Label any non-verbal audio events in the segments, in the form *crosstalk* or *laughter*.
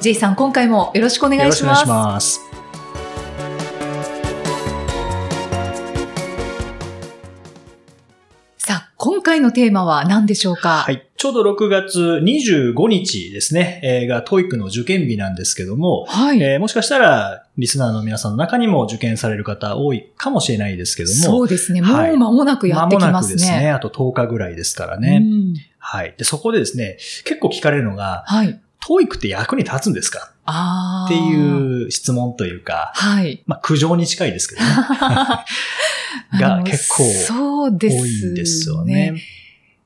J さん今回もよろしくお願いします。さあ今回のテーマは何でしょうか？はい。ちょうど6月25日ですね、えーが TOEIC の受験日なんですけども、はい、えーもしかしたらリスナーの皆さんの中にも受験される方多いかもしれないですけども、そうですね。もはいう間もなくやってき間もますね。なくですね、あと10日ぐらいですからうね。んはい。で、そこでですね、結構聞かれるのが、はい。TOEIC って役に立つんですか？っていう質問というか、はい。まあ苦情に近いですけどね。*laughs* が結構多いんですよね。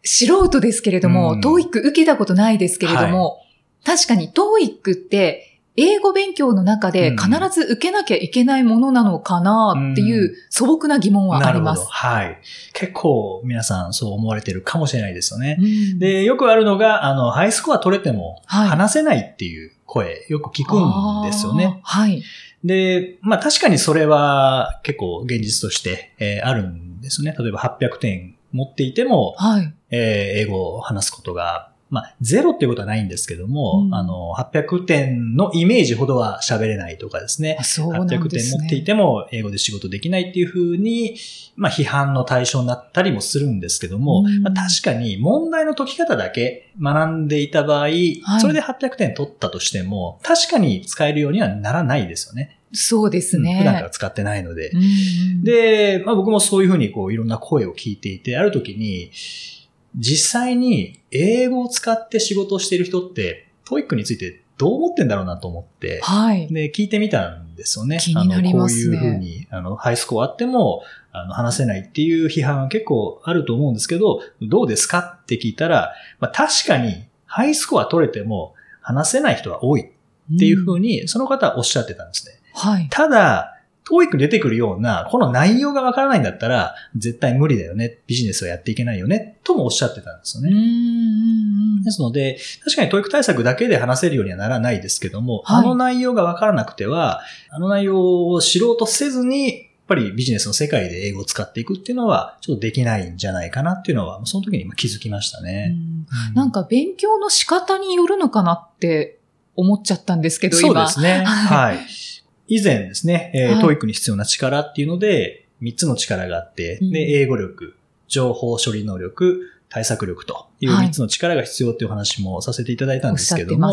素人ですけれども、うん TOEIC 受けたことないですけれども、確かに TOEIC って英語勉強の中でうん必ず受けなきゃいけないものなのかなっていうう素朴な疑問はあります。はい。結構皆さんそう思われてるかもしれないですよね。うんで、よくあるのが、あの、ハイスコア取れてもはい話せないっていう声、よく聞くんですよね。はい。で、まあ確かにそれは結構現実として、えーあるんですよね。例えば800点持っていても、はい。えー英語を話すことが、まあゼロっていうことはないんですけども、うんあの、800点のイメージほどは喋れないとかですねあ。そうなん800ですね。点持っていても英語で仕事できないっていうふうに、まあ批判の対象になったりもするんですけども、うんまあ、確かに問題の解き方だけ学んでいた場合、それで800点取ったとしても、確かに使えるようにはならないですよね。そうですね。うん普段から使ってないので。うんうん、で、まあ僕もそういうふうにこういろんな声を聞いていて、ある時に、実際に英語を使って仕事をしている人って、 TOEICについてどう思ってんだろうなと思って、はい。で、聞いてみたんですよね。気になりますねあのこういうふうに、あの、ハイスコアあっても、あの、話せないっていう批判は結構あると思うんですけど、どうですかって聞いたら、まあ確かに、ハイスコア取れても話せない人は多いっていうふうに。に、その方はおっしゃってたんですね。はい。ただ、 TOEICに出てくるような、この内容がわからないんだったら、絶対無理だよね。ビジネスをやっていけないよね。ともおっしゃってたんですよね。ですので、確かに TOEIC対策だけで話せるようにはならないですけども、はいあの内容がわからなくては、あの内容を知ろうとせずに、やっぱりビジネスの世界で英語を使っていくっていうのは、ちょっとできないんじゃないかなっていうのは、その時に今気づきましたうね。んなんか勉強の仕方によるのかなって思っちゃったんですけど、そう今。ですね。は *laughs* はい。以前ですね、えーはい。 TOEICに必要な力っていうので、3つの力があって、うん。で、英語力、情報処理能力、対策力というはい3つの力が必要っていうお話もさせていただいたんですけども。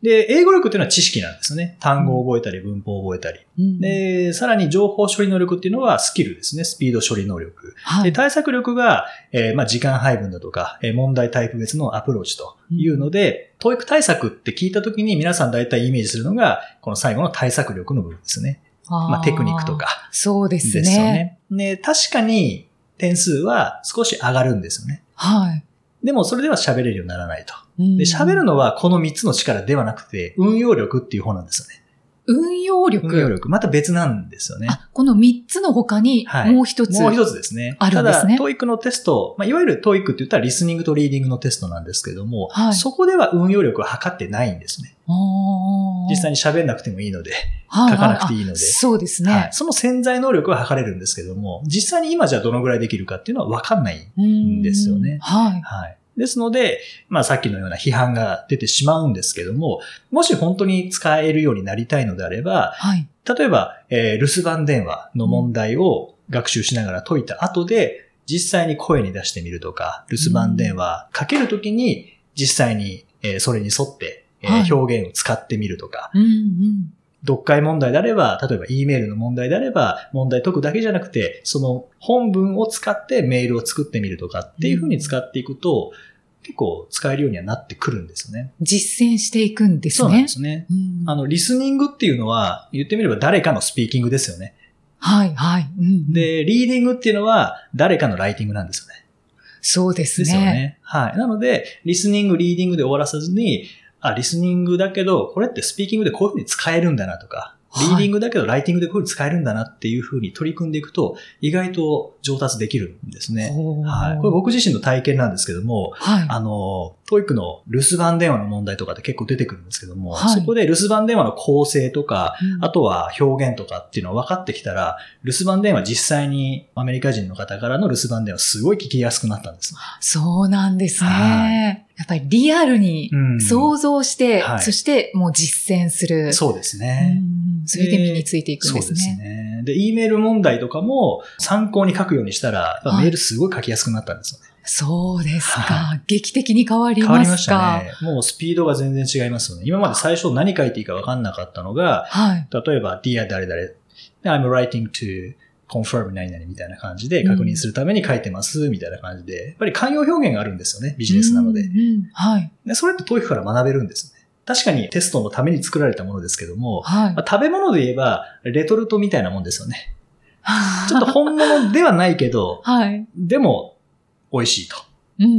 で、英語力っていうのは知識なんですよね。単語を覚えたり、文法を覚えたり。うんで、さらに情報処理能力っていうのはスキルですね。スピード処理能力。で、はい。対策力が、えーまあ、時間配分だとか、えー問題タイプ別のアプローチというので、教育対策って聞いたときに皆さん大体イメージするのが、この最後の対策力の部分ですね。まあ、テクニックと。かそうでですすね。よね。で、確かに点数は少し上がるんですよね。はい。でもそれでは喋れるようにならないと。うんで、喋るのはこの3つの力ではなくて、運用力っていう方なんですよね。運用力。運用力。また別なんですよね。あ、この三つの他にはいもう一つ。もう一つですね。あるんですねただ、 TOEICのテスト、まあ、いわゆる TOEIC って言ったらリスニングとリーディングのテストなんですけども、はいそこでは運用力を測ってないんですね。実際にに喋んなくてもいいので、書書かなくていいのでそうですね。はい、その潜在能力は測れるんですけども、実際に今じゃどのぐらいできるかっていうのは分かんない。うんですよねはい。はい。ですので、まあさっきのような批判が出てしまうんですけども、もし本当に使えるようになりたいのであれば、はい。例えば、えー留守番電話の問題を学習しながら解いた後で、実際に声に出してみるとか、留守番電話かけるときに、実際に、えーそれに沿って、えーはい表現を使ってみるとか、うんうん。読解問題であれば、例えば E メールの問題であれば、問題解くだけじゃなくて、その本文を使ってメールを作ってみるとかっていうふうに使っていくと、結構使えるようにはなってくるんですよね。実践していくんですね。そうなんですね。うんあの、リスニングっていうのは、言ってみれば誰かのスピーキングですよね。はい、はい。うん、で、リーディングっていうのは誰かのライティングなんですよね。そうですね。ですよね。はい。なので、リスニング、リーディングで終わらさずに、あ、リスニングだけど、これってスピーキングでこういうふうに使えるんだなとか、リーディングだけどライティングでこういう使えるんだなっていうふうに取り組んでいくと、意外と上達できるんですね。はい。これ僕自身の体験なんですけども、はい、あの、 TOEICの留守番電話の問題とかって結構出てくるんですけども、はい、そこで留守番電話の構成とか、うん、あとは表現とかっていうのが分かってきたら、留守番電話実際にアメリカ人の方からの留守番電話すごい聞きやすくなったんです。そうなんですね。はいやっぱりリアルに想像して、うんはい、そしてもう実践する。そうですね。それで身についていくんですね。そうですね。で、E メール問題とかも参考に書くようにしたら、メールすごい書きやすくなったんですよね。そうですか。劇的に変わりますか？変わりましたね。もうスピードが全然違いますよね。今まで最初何書いていいか分かんなかったのが、はい、例えば Dear 誰々、I'm writing to confirm 何々みたいな感じで確認するために書いてます、みたいな感じで、やっぱり慣用表現があるんですよね、ビジネスなので。うんうん、はい。でそれって TOEIC から学べるんですね。確かにテストのために作られたものですけども、はいまあ、食べ物で言えば、レトルトみたいなもんですよね。*laughs* ちょっと本物ではないけど、はい、でも美味しいと。うんうんう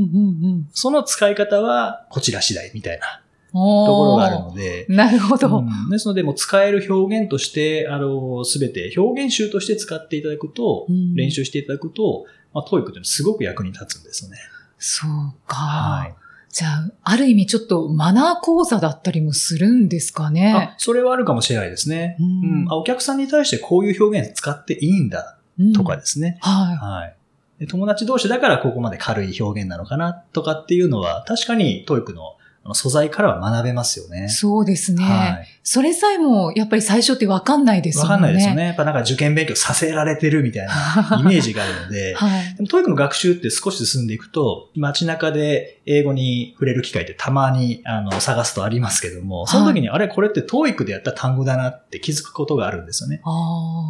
ん、その使い方はこちら次第みたいなところがあるので。なるほど、うん。ですので、もう使える表現として、あの、すべて表現集として使っていただくと、うん、練習していただくと、まあ、 TOEICってすごく役に立つんですね。そうか。はい。じゃあ、ある意味ちょっとマナー講座だったりもするんですかね。あ、それはあるかもしれないですね。うん、うん、あお客さんに対してこういう表現使っていいんだとかですね。うん、はい。はい友達同士だからここまで軽い表現なのかなとかっていうのは確かに TOEICの素材からは学べますよね。そうですね。はい、それさえも、やっぱり最初ってわかんないですよね。わかんないですよね。やっぱなんか受験勉強させられてるみたいな *laughs* イメージがあるので、はい、でも TOEICの学習って少し進んでいくと、街中で英語に触れる機会ってたまにあの探すとありますけども、その時に、はい、あれこれって TOEICでやった単語だなって気づくことがあるんですよね。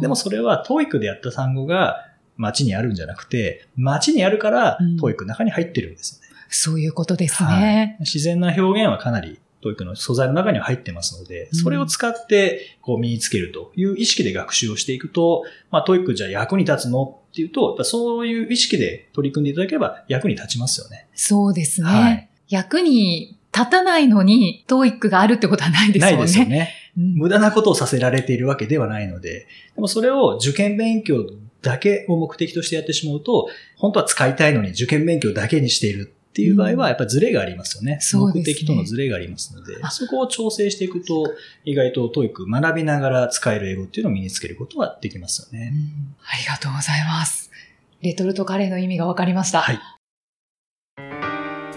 でもそれは TOEICでやった単語が街にあるんじゃなくて、街にあるから、 TOEICの中に入ってるんですよね。そういうことですね。はい、自然な表現はかなり TOEICの素材の中には入ってますので、それを使ってこう身につけるという意識で学習をしていくと、まあ TOEICじゃ役に立つのっていうと、そういう意識で取り組んでいただければ役に立ちますよね。そうですね。はい、役に立たないのに、 TOEICがあるってことはないですよね。ないですよね。無駄なことをさせられているわけではないので、でもそれを受験勉強だけを目的としてやってしまうと、本当は使いたいのに受験勉強だけにしているっていう場合は、やっぱりズレがありますよね。うん、目的とのズレがありますので、そこを調整していくと、意外と TOEIC学びながら使える英語っていうのを身につけることはできますよね。うん、ありがとうございます。レトルトカレーの意味が分かりました。はい。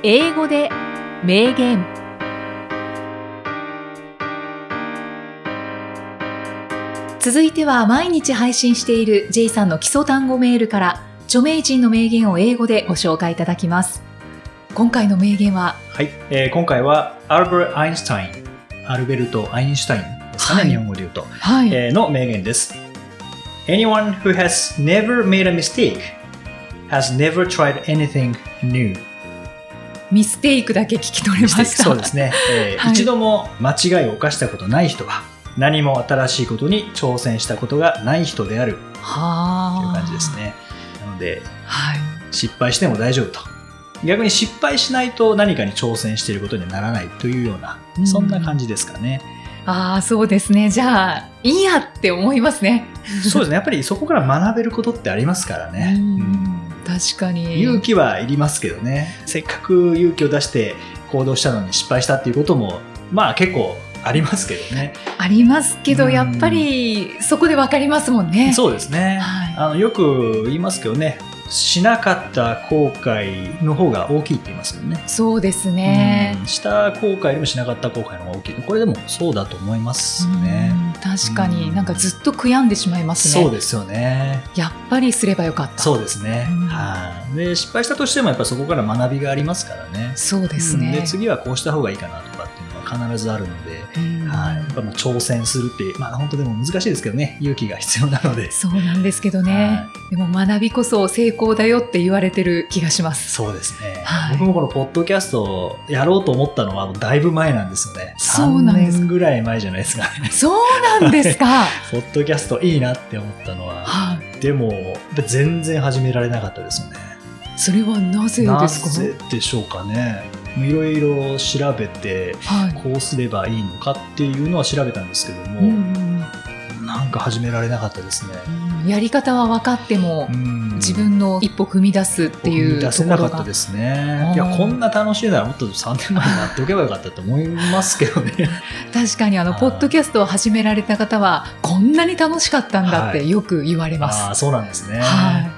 英語で名言。続いては毎日配信している J さんの基礎単語メールから著名人の名言を英語でご紹介いただきます。今回の名言は？はい、えー、今回はアルベルト・アインシュタイン、アルベルト・アインシュタインですかね、はい、日本語で言うと、はいえー、の名言です。Anyone who has never made a mistake has never tried anything new. ミステイクだけ聞き取れました。そうですね、えーはい、一度も間違いを犯したことない人は、何も新しいことに挑戦したことがない人である。はあ。という感じですね。なので、はい、失敗しても大丈夫と。逆に失敗しないと何かに挑戦していることにならないというような、そんな感じですかね。ああ、そうですね。じゃあ、いいやって思いますね。そうですね。やっぱりそこから学べることってありますからね。確かに。勇気はいりますけどね。せっかく勇気を出して行動したのに失敗したっていうことも、まあ結構ありますけどね。ありますけど、やっぱりそこでわかりますもんね。そうですね。はい、あのよく言いますけどね、しなかった後悔の方が大きいって言いますよね。そうですね。した後悔でもしなかった後悔の方が大きい。これでもそうだと思いますね。確かに、なんかずっと悔やんでしまいますね。そうですよね。やっぱりすればよかった。そうですね。はい、で、失敗したとしてもやっぱそこから学びがありますからね。そうですね。で、次はこうした方がいいかなと必ずあるので、はい、やっぱまあ挑戦するって、まあ本当でも難しいですけどね、勇気が必要なので。そうなんですけどね。はい、でも学びこそ成功だよって言われてる気がします。そうですね。はい、僕もこのポッドキャストをやろうと思ったのはだいぶ前なんですよね。そうなんです。3年ぐらい前じゃないですか、ね。そうなんですか。*laughs* ポッドキャストいいなって思ったのは、はい、でも全然始められなかったですよね。それはなぜですか？なぜでしょうかね。いろいろ調べて、こうすればいいのかっていうのは調べたんですけども、うん、か始められなかったですね。うんやり方は分かっても、うん自分の一歩踏み出すっていう出せなかったですね。いや、こんな楽しいならもっと3年前になっておけばよかったと思いますけどね。*laughs* 確かにあのはいポッドキャストを始められた方はこんなに楽しかったんだってよく言われます。ああ、そうなんですね。はい、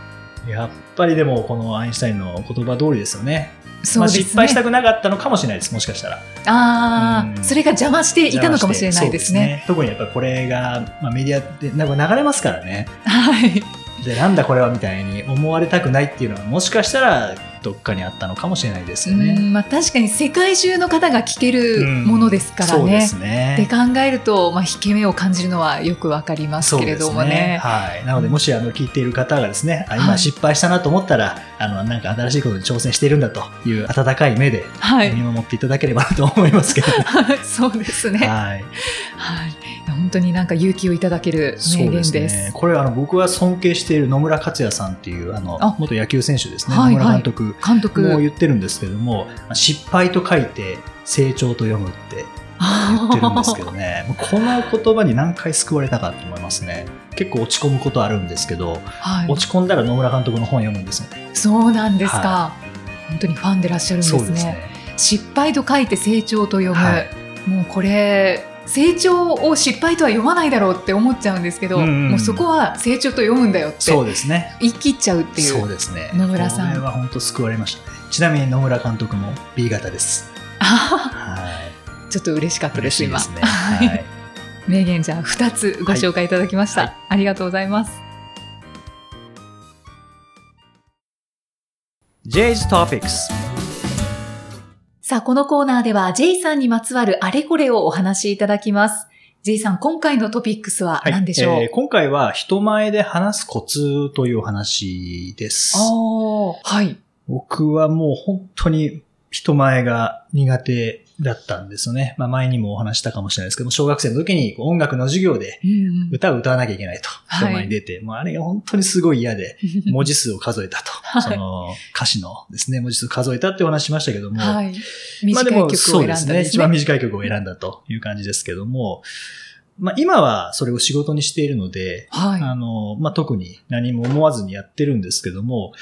やっぱりでも、このアインシュタインの言葉通りですよね。まあ。失敗したくなかったのかもしれないです、もしかしたら。ああ、うんそれが邪魔していたのかもしれないですね。そう特にやっぱりこれが、まあ、メディアでなんか流れますからね。はい。で、なんだこれはみたいに思われたくないっていうのは、もしかしたらどっかにあったのかもしれないですようね。んまあ確かに世界中の方が聞けるものですからね。そうでね。考えると、まあ、引け目を感じるのはよくわかりますけれどもそうですね。はい。なので、もしあの聞いている方がですね、あはい今失敗したなと思ったら、あの、なんか新しいことに挑戦しているんだという温かい目ではい。見守っていただければなと思いますけど。*laughs* そうですね。はい。はい。本当になんか勇気をいただける名言です。ね。これあの僕が尊敬している野村克也さんっていうあのあ元野球選手ですね。はい野村監督監督。も言ってるんですけども、失敗と書いて成長と読むって言ってるんですけどね。*laughs* この言葉に何回救われたかと思いますね。結構落ち込むことあるんですけど、はい、落ち込んだら野村監督の本読むんですよね。そうなんですか、本当にファンでいらっしゃるんですねすね。失敗と書いて成長と読む、はいもうこれ成長を失敗とは読まないだろうって思っちゃうんですけど、うんうんもうそこは成長と読むんだよってそうですね。言い切っちゃうっていうそうですね。野村さんこれは本当救われましたね。ちなみに野村監督も B 型です。あはい。ーちょっと嬉しかったです今嬉しいですね。はい。*laughs* 名言じゃあ2つご紹介いただきました、はいありがとうございます J's Topics さあこのコーナーでは J さんにまつわるあれこれをお話しいただきます。J さん今回のトピックスははい。何でしょう、えー今回は人前で話すコツというお話です。ああはい。僕はもう本当に人前が苦手だったんですよね。まあ前にもお話したかもしれないですけども、小学生の時に音楽の授業で歌を歌わなきゃいけないと。はい人前に出て、もうあれが本当にすごい嫌で、*laughs* 文字数を数えたと。はいその歌詞のですね、文字数を数えたってお話しましたけども、はい。まあでも短い曲を選んだんですね。一番短い曲を選んだという感じですけども、まあ今はそれを仕事にしているので、はい。あの、まあ特に何も思わずにやってるんですけども、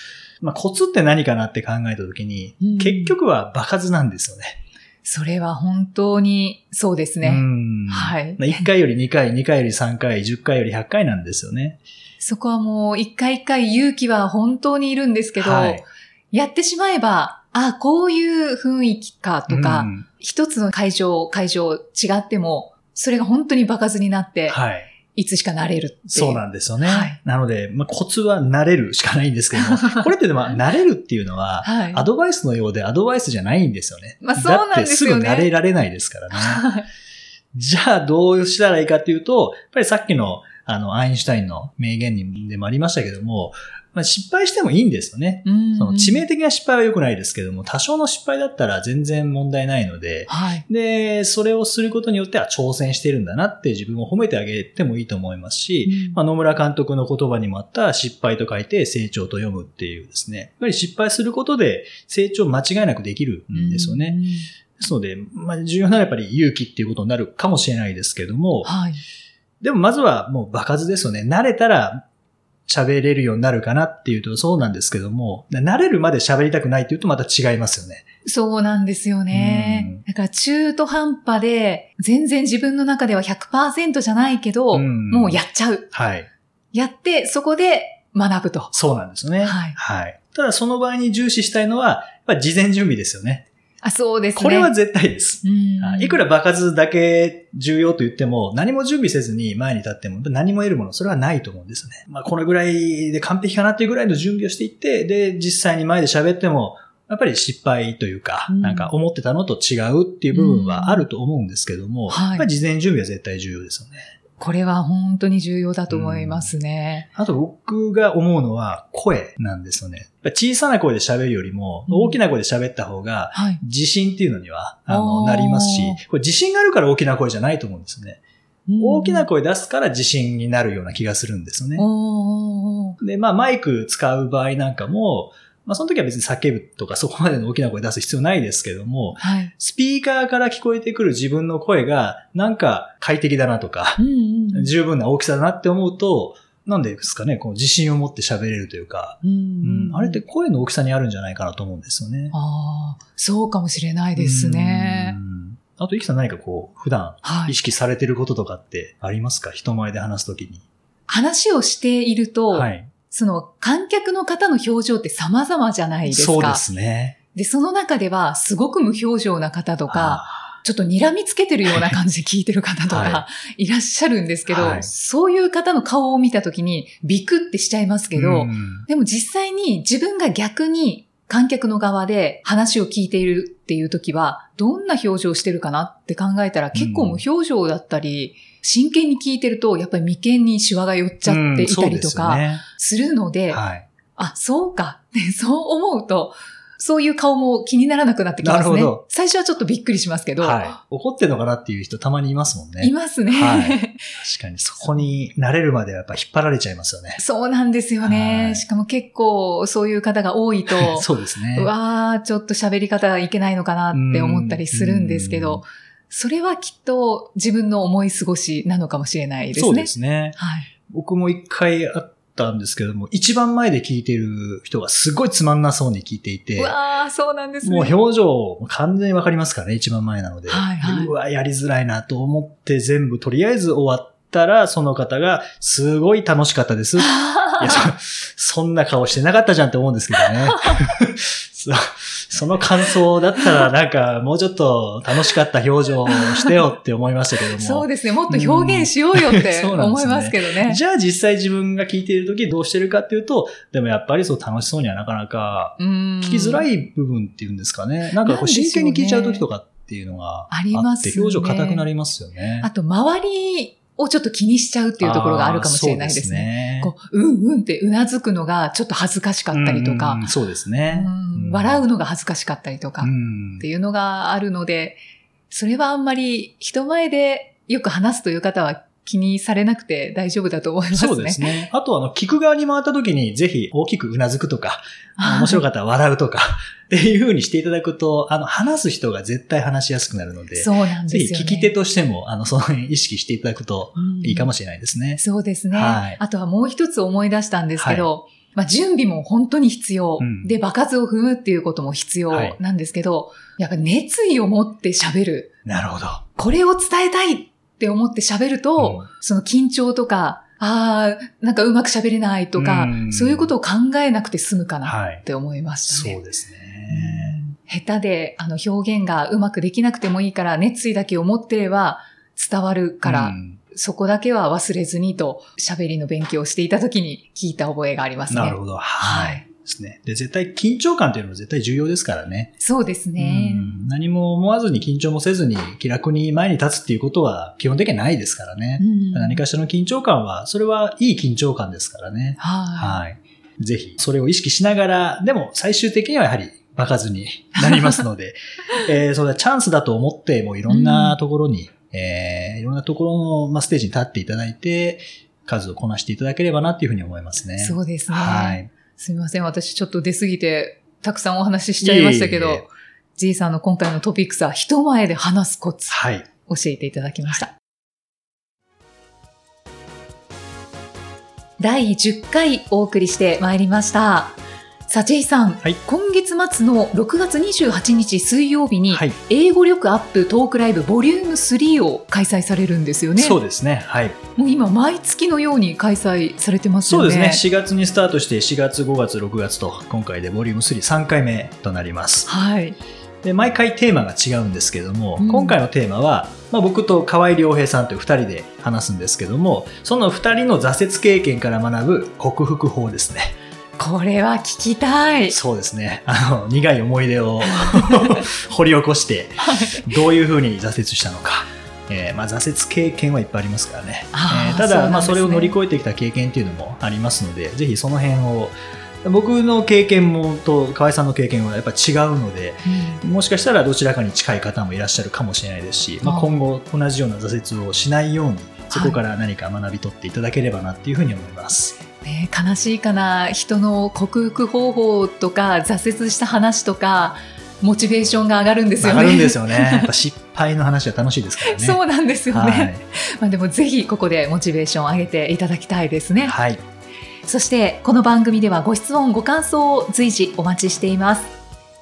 まあコツって何かなって考えたときに、うん結局は場数なんですよね。それは本当にそうですね。うんはいまあ1回より2回、2回より3回、10回より100回なんですよね。そこはもう一回一回勇気は本当にいるんですけど、はいやってしまえば、あ、こういう雰囲気かとか、うん一つの会場、会場違っても、それが本当に場数になって、はい。いつしかなれる。そうなんですよね。はいなので、まあ、コツは慣れるしかないんですけども、*laughs* これってでも慣れるっていうのは、はい。アドバイスのようでアドバイスじゃないんですよね。まあそうなんですよねだってすぐ慣れられないですからね。はいじゃあどうしたらいいかっていうと、やっぱりさっきのあの、アインシュタインの名言にでもありましたけども、まあ、失敗してもいいんですよね。うんその致命的な失敗は良くないですけども、多少の失敗だったら全然問題ないので、はい。で、それをすることによっては挑戦してるんだなって自分を褒めてあげてもいいと思いますし、うんまあ、野村監督の言葉にもあった失敗と書いて成長と読むっていうですね。やっぱり失敗することで成長間違いなくできるんですよね。うんですので、まあ、重要なのはやっぱり勇気っていうことになるかもしれないですけども、はい。でもまずはもう場数ですよね。慣れたら喋れるようになるかなっていうとそうなんですけども、慣れるまで喋りたくないっていうとまた違いますよね。そうなんですよね。だから中途半端で、全然自分の中では100%じゃないけど、うんもうやっちゃう。はい。やって、そこで学ぶと。そうなんですよね。はいはい。ただその場合に重視したいのは、やっぱり事前準備ですよね。あ、そうですね。これは絶対です。うん、いくら場数だけ重要と言っても、何も準備せずに前に立っても何も得るもの、それはないと思うんですよね。まあ、このぐらいで完璧かなっていうぐらいの準備をしていって、で、実際に前で喋っても、やっぱり失敗というか、うんなんか思ってたのと違うっていう部分はあると思うんですけども、はいやっぱり事前準備は絶対重要ですよね。これは本当に重要だと思いますね。あと僕が思うのは声なんですよね。小さな声で喋るよりも、うん大きな声で喋った方が、はい。自信っていうのには、あの、なりますし、これ自信があるから大きな声じゃないと思うんですね。大きな声。声出すから自信になるような気がするんですよね。で、まあマイク使う場合なんかも、まあその時は別に叫ぶとかそこまでの大きな声出す必要ないですけども、はい。スピーカーから聞こえてくる自分の声がなんか快適だなとかう、んうんうん。十分な大きさだなって思うと、なんでですかね、こう自信を持って喋れるというか、うんううんんあれって声の大きさにあるんじゃないかなと思うんですよね。ああ、そうかもしれないですねう。ん。あと、イキさん何かこう、普段はい意。識されてることとかってありますか？人前で話すときに。話をしていると、はい。その観客の方の表情って様々じゃないですか。そうですね。で、その中ではすごく無表情な方とか、あちょっと睨みつけてるような感じで聞いてる方とはかいらっしゃるんですけど、はいそういう方の顔を見たときにビクってしちゃいますーけど、うんでも実際に自分が逆に観客の側で話を聞いているっていう時は、どんな表情してるかなって考えたら結構無表情だったり、真剣に聞いてるとやっぱり眉間にシワが寄っちゃっていたりとかするので、あ、そうか。で *laughs* そう思うと、そういう顔も気にならなくなってきますねなるほど。最初はちょっとびっくりしますけど、はい。怒ってんのかなっていう人たまにいますもんね。いますね。はい *laughs* 確かにそこに慣れるまではやっぱ引っ張られちゃいますよね。そうなんですよね。はいしかも結構そういう方が多いと、*laughs* そうですね。うわー、ちょっと喋り方がいけないのかなって思ったりするんですけうんど、それはきっと自分の思い過ごしなのかもしれないですね。そうですね。はい。僕も一回あったんですけども、一番前で聞いてる人がすごいつまんなそうに聞いていて、うわー、そうなんですね。もう表情完全にわかりますからね、一番前なので。はいはいうわ、やりづらいなと思って全部とりあえず終わったら、その方がすごい楽しかったです。*laughs* いやそそんな顔してなかったじゃんって思うんですけどね。*laughs* *laughs* そ *laughs* その感想だったらなんかもうちょっと楽しかった表情をしてよって思いましたけども。*laughs* そうですね。もっと表現しようよって *laughs* 思いますけどね。じゃあ実際自分が聞いている時どうしてるかっていうと、でもやっぱりそう楽しそうにはなかなか聞聞きづらい部分っていうんですかね。なんかこう真剣に聞いちゃう時とかっていうのがありますねって表情硬くなりますよね。あと、周りをちょっと気にしちゃうっていうところがあるかもしれないですね。あーそうこう、うんうんってうなずくのがちょっと恥ずかしかったりとかうそうですね。うん笑うのが恥ずかしかったりとか、うんっていうのがあるので、それはあんまり人前でよく話すという方は気にされなくて大丈夫だと思いますね。そうですね。あとあの、聞く側に回った時にぜひ大きくうなずくとか、面白かったら笑うとか、*laughs* っていう風にしていただくと、あの、話す人が絶対話しやすくなるので、そうなんぜですよ、ね。ひ聞き手としても、あの、その辺意識していただくといいかもししれないですね。そうですね、はいあとはもう一つ思い出したんですけど、まあ、準備も本当に必要、うんで、場数を踏むっていうことも必要はいなんですけど、やっぱ熱意を持って喋る。なるほど。これを伝えたいって思って喋ると、うんその緊張とか、ああ、なんかうまく喋れないとか、うんそういうことを考えなくて済むかなはいっ。て思いましたね。そうですね。うん下手であの表現がうまくできなくてもいいから、熱意だけを持ってれば伝わるから、うんそこだけは忘れずにと喋りの勉強をしていた時に聞いた覚えがありますね。なるほど。ははいい。ですね。で、絶対緊張感というのも絶対重要ですからね。そうですね。うん何も思わずに緊張もせずに気楽に前に立つっていうことは基本的にはないですからね。うん何かしらの緊張感は、それはいい緊張感ですからね。ははい。ぜひ、それを意識しながら、でも最終的にはやはり、場数になりますので、*laughs* えーそれはチャンスだと思って、もういろんなところに、えーいろんなところの、まあ、ステージに立っていただいて、数をこなしていただければなっていうふうに思いますね。い。そうですね。はい。すみません。私ちょっと出過ぎて、たくさんお話ししちゃいましたけど、いえいさんの今回のトピックスは人前で話すコツ、はい。教えていただきました。第10回お送りしてまいりました。さあ、J さん、はい今月末の6月28日水曜日に、はい。英語力アップトークライブボリューム3を開催されるんですよね。そうですね。はい。もう今、毎月のように開催されてますよね。そうですね。4月にスタートして、4月、5月、6月と、今回でボリューム3、3回目となります。はい。で、毎回テーマが違うんですけども、うん今回のテーマは、まあ、僕と河合良平さんという2人で話すんですけども、その2人の挫折経験から学ぶ克服法ですね。これは聞きたい。そうですね。あの、苦い思い出を *laughs* 掘り起こして、どういうふうに挫折したのか。えーまあ、挫折経験はいっぱいありますからね。えーただ、まあ、それを乗り越えてきた経験っていうのもありますので、ぜひその辺を、僕の経験もと河合さんの経験はやっぱ違うので、うんもしかしたらどちらかに近い方もいらっしゃるかもしれないですし、まあ、あ今後同じような挫折をしないように、そこから何か学び取っていただければなっていうふうに思います。ね、悲しいかな人の克服方法とか挫折した話とかモチベーションが上がるんですよね。上がるんですよね。*laughs* やっぱ失敗の話は楽しいですからね。そうなんですよね。はい、まあでもぜひここでモチベーションを上げていただきたいですね。はい。そしてこの番組ではご質問ご感想を随時お待ちしています。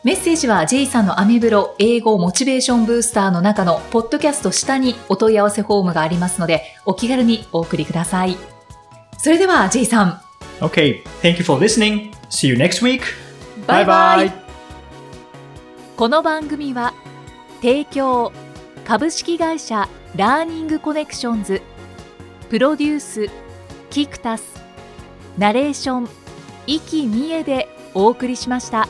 メッセージは J さんのアメブロ英語モチベーションブースターの中のポッドキャスト下にお問い合わせフォームがありますのでお気軽にお送りください。それでは J さん。Okay, thank you for listening. See you next week. Bye bye. この番組は提供株式会社ラーニングコネクションズプロデュースキクタスナレーション生きみえでお送りしました。